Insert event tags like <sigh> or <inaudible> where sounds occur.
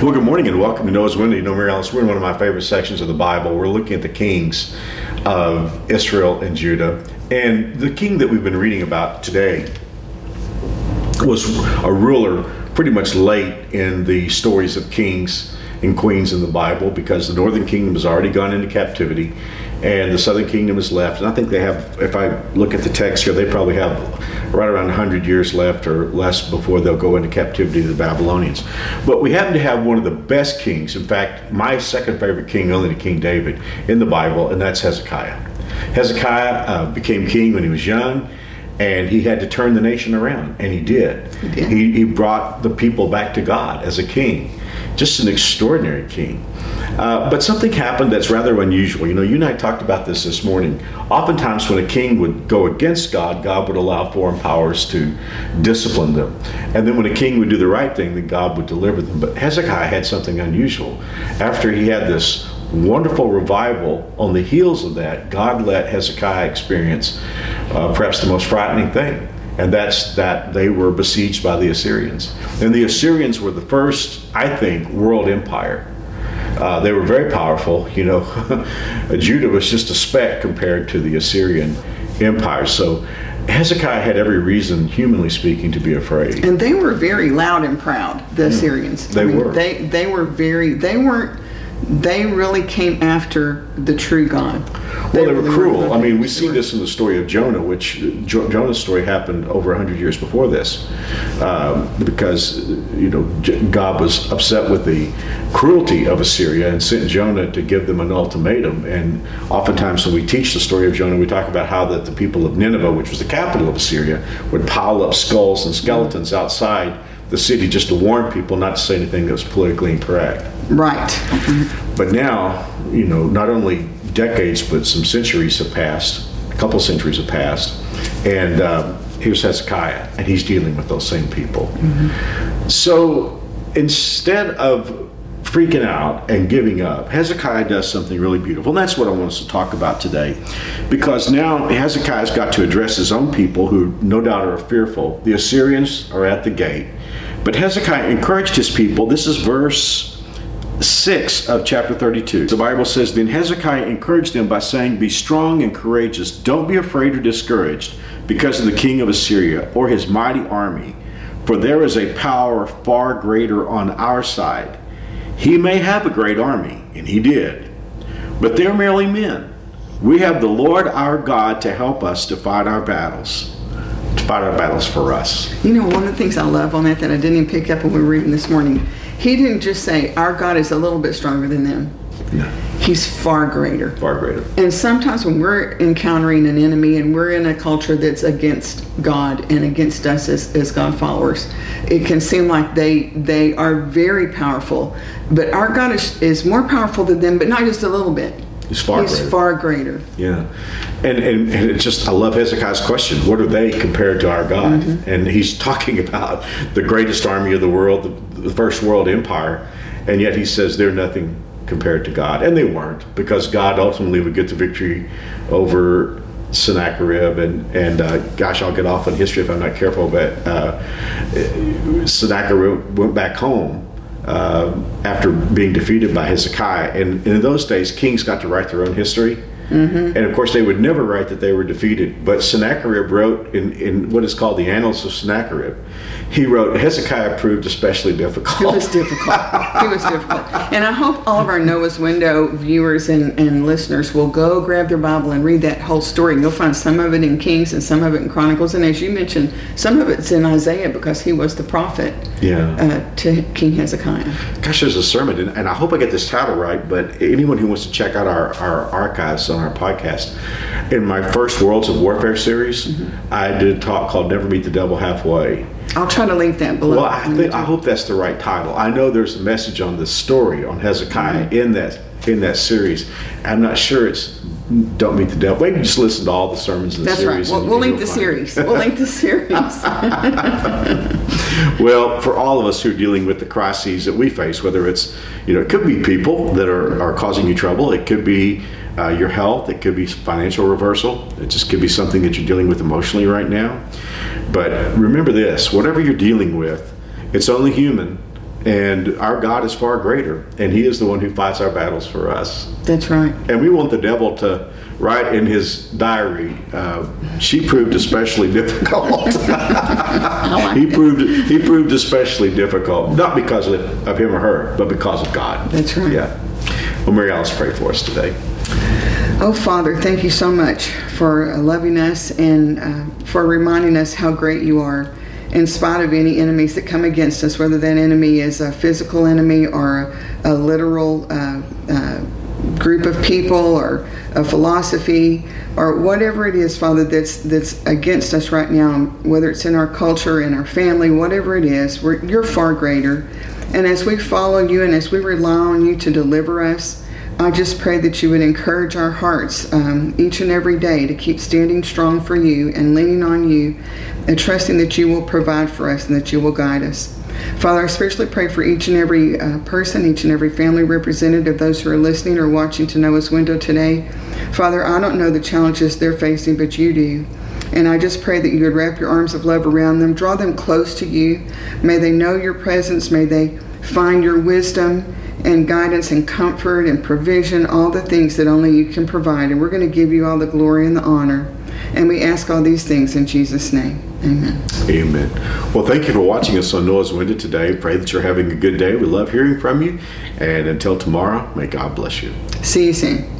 Well, good morning and welcome to Noah's Window. You know, Mary Alice, we're in one of my favorite sections of the Bible. We're looking at the kings of Israel and Judah. And the king that we've been reading about today was a ruler pretty much late in the stories of kings and queens in the Bible because the northern kingdom has already gone into captivity and the southern kingdom is left. And I think they have, if I look at the text here, they probably have right around 100 years left or less before they'll go into captivity to the Babylonians. But we happen to have one of the best kings. In fact, my second favorite king, only to King David, in the Bible, and that's Hezekiah. Hezekiah uh, became king when he was young and he had to turn the nation around, and he did. He, did. he, he brought the people back to God as a king, just an extraordinary king. Uh, but something happened that's rather unusual. You know, you and I talked about this this morning. Oftentimes, when a king would go against God, God would allow foreign powers to discipline them. And then when a king would do the right thing, then God would deliver them. But Hezekiah had something unusual. After he had this wonderful revival on the heels of that, God let Hezekiah experience uh, perhaps the most frightening thing. And that's that they were besieged by the Assyrians. And the Assyrians were the first, I think, world empire uh, they were very powerful. You know, <laughs> Judah was just a speck compared to the Assyrian empire. So Hezekiah had every reason, humanly speaking, to be afraid. And they were very loud and proud, the mm. Assyrians. They I mean, were. They they were very. They weren't they really came after the true God. They, well, they were cruel. I mean, we see this in the story of Jonah, which jo- Jonah's story happened over 100 years before this, um, because you know God was upset with the cruelty of Assyria and sent Jonah to give them an ultimatum. And oftentimes, when we teach the story of Jonah, we talk about how that the people of Nineveh, which was the capital of Assyria, would pile up skulls and skeletons outside the city just to warn people not to say anything that was politically incorrect. Right. But now, you know, not only decades, but some centuries have passed, a couple centuries have passed, and um, here's Hezekiah, and he's dealing with those same people. Mm-hmm. So instead of freaking out and giving up, Hezekiah does something really beautiful. And that's what I want us to talk about today. Because now Hezekiah's got to address his own people who no doubt are fearful. The Assyrians are at the gate. But Hezekiah encouraged his people. This is verse 6 of chapter 32. The Bible says, Then Hezekiah encouraged them by saying, Be strong and courageous. Don't be afraid or discouraged because of the king of Assyria or his mighty army. For there is a power far greater on our side. He may have a great army, and he did, but they're merely men. We have the Lord our God to help us to fight our battles fight our battles for us. You know, one of the things I love on that that I didn't even pick up when we were reading this morning, he didn't just say, Our God is a little bit stronger than them. No. He's far greater. Far greater. And sometimes when we're encountering an enemy and we're in a culture that's against God and against us as, as God followers, it can seem like they they are very powerful. But our God is, is more powerful than them, but not just a little bit. He's far He's greater. far greater. Yeah. And, and, and it's just, I love Hezekiah's question. What are they compared to our God? Mm-hmm. And he's talking <laughs> about the greatest army of the world, the, the first world empire. And yet he says they're nothing compared to God. And they weren't, because God ultimately would get the victory over Sennacherib. And, and uh, gosh, I'll get off on history if I'm not careful, but uh, Sennacherib went back home uh, after being defeated by Hezekiah. And, and, in those days, kings got to write their own history. Mm-hmm. And of course, they would never write that they were defeated. But Sennacherib wrote in, in what is called the Annals of Sennacherib he wrote, Hezekiah proved especially difficult. It was difficult. it was <laughs> difficult. And I hope all of our Noah's Window viewers and, and listeners will go grab their Bible and read that whole story. And you'll find some of it in Kings and some of it in Chronicles. And as you mentioned, some of it's in Isaiah because he was the prophet yeah. uh, to King Hezekiah. Gosh, there's a sermon, and, and I hope I get this title right, but anyone who wants to check out our, our archives on our podcast, in my first Worlds of Warfare series, mm-hmm. I did a talk called Never Meet the Devil Halfway I'll try to link that below. Well, I, think, I hope that's the right title. I know there's a message on the story on Hezekiah mm-hmm. in that in that series. I'm not sure it's don't meet the devil. Maybe just listen to all the sermons in the That's series. That's right. We'll, we'll link the series. We'll link the series. <laughs> well, for all of us who are dealing with the crises that we face, whether it's, you know, it could be people that are, are causing you trouble. It could be uh, your health. It could be financial reversal. It just could be something that you're dealing with emotionally right now. But remember this whatever you're dealing with, it's only human And our God is far greater, and He is the one who fights our battles for us. That's right. And we want the devil to write in his diary, uh, she proved especially difficult. <laughs> he proved he proved especially difficult, not because of, of him or her, but because of God. That's right. Yeah. Well, Mary Alice, pray for us today. Oh, Father, thank you so much for loving us and uh, for reminding us how great you are in spite of any enemies that come against us, whether that enemy is a physical enemy or a, a literal uh, uh, group of people or a philosophy or whatever it is, Father, that's that's against us right now, whether it's in our culture, in our family, whatever it is, you're far greater. And as we follow you and as we rely on you to deliver us, I just pray that you would encourage our hearts um, each and every day to keep standing strong for you and leaning on you and trusting that you will provide for us and that you will guide us. Father, I especially pray for each and every uh, person, each and every family representative, those who are listening or watching to Noah's Window today. Father, I don't know the challenges they're facing, but you do. And I just pray that you would wrap your arms of love around them, draw them close to you. May they know your presence. May they find your wisdom and guidance and comfort and provision, all the things that only you can provide. And we're going to give you all the glory and the honor. And we ask all these things in Jesus' name. Amen. Amen. Well, thank you for watching us on Noah's Window today. Pray that you're having a good day. We love hearing from you. And until tomorrow, may God bless you. See you soon.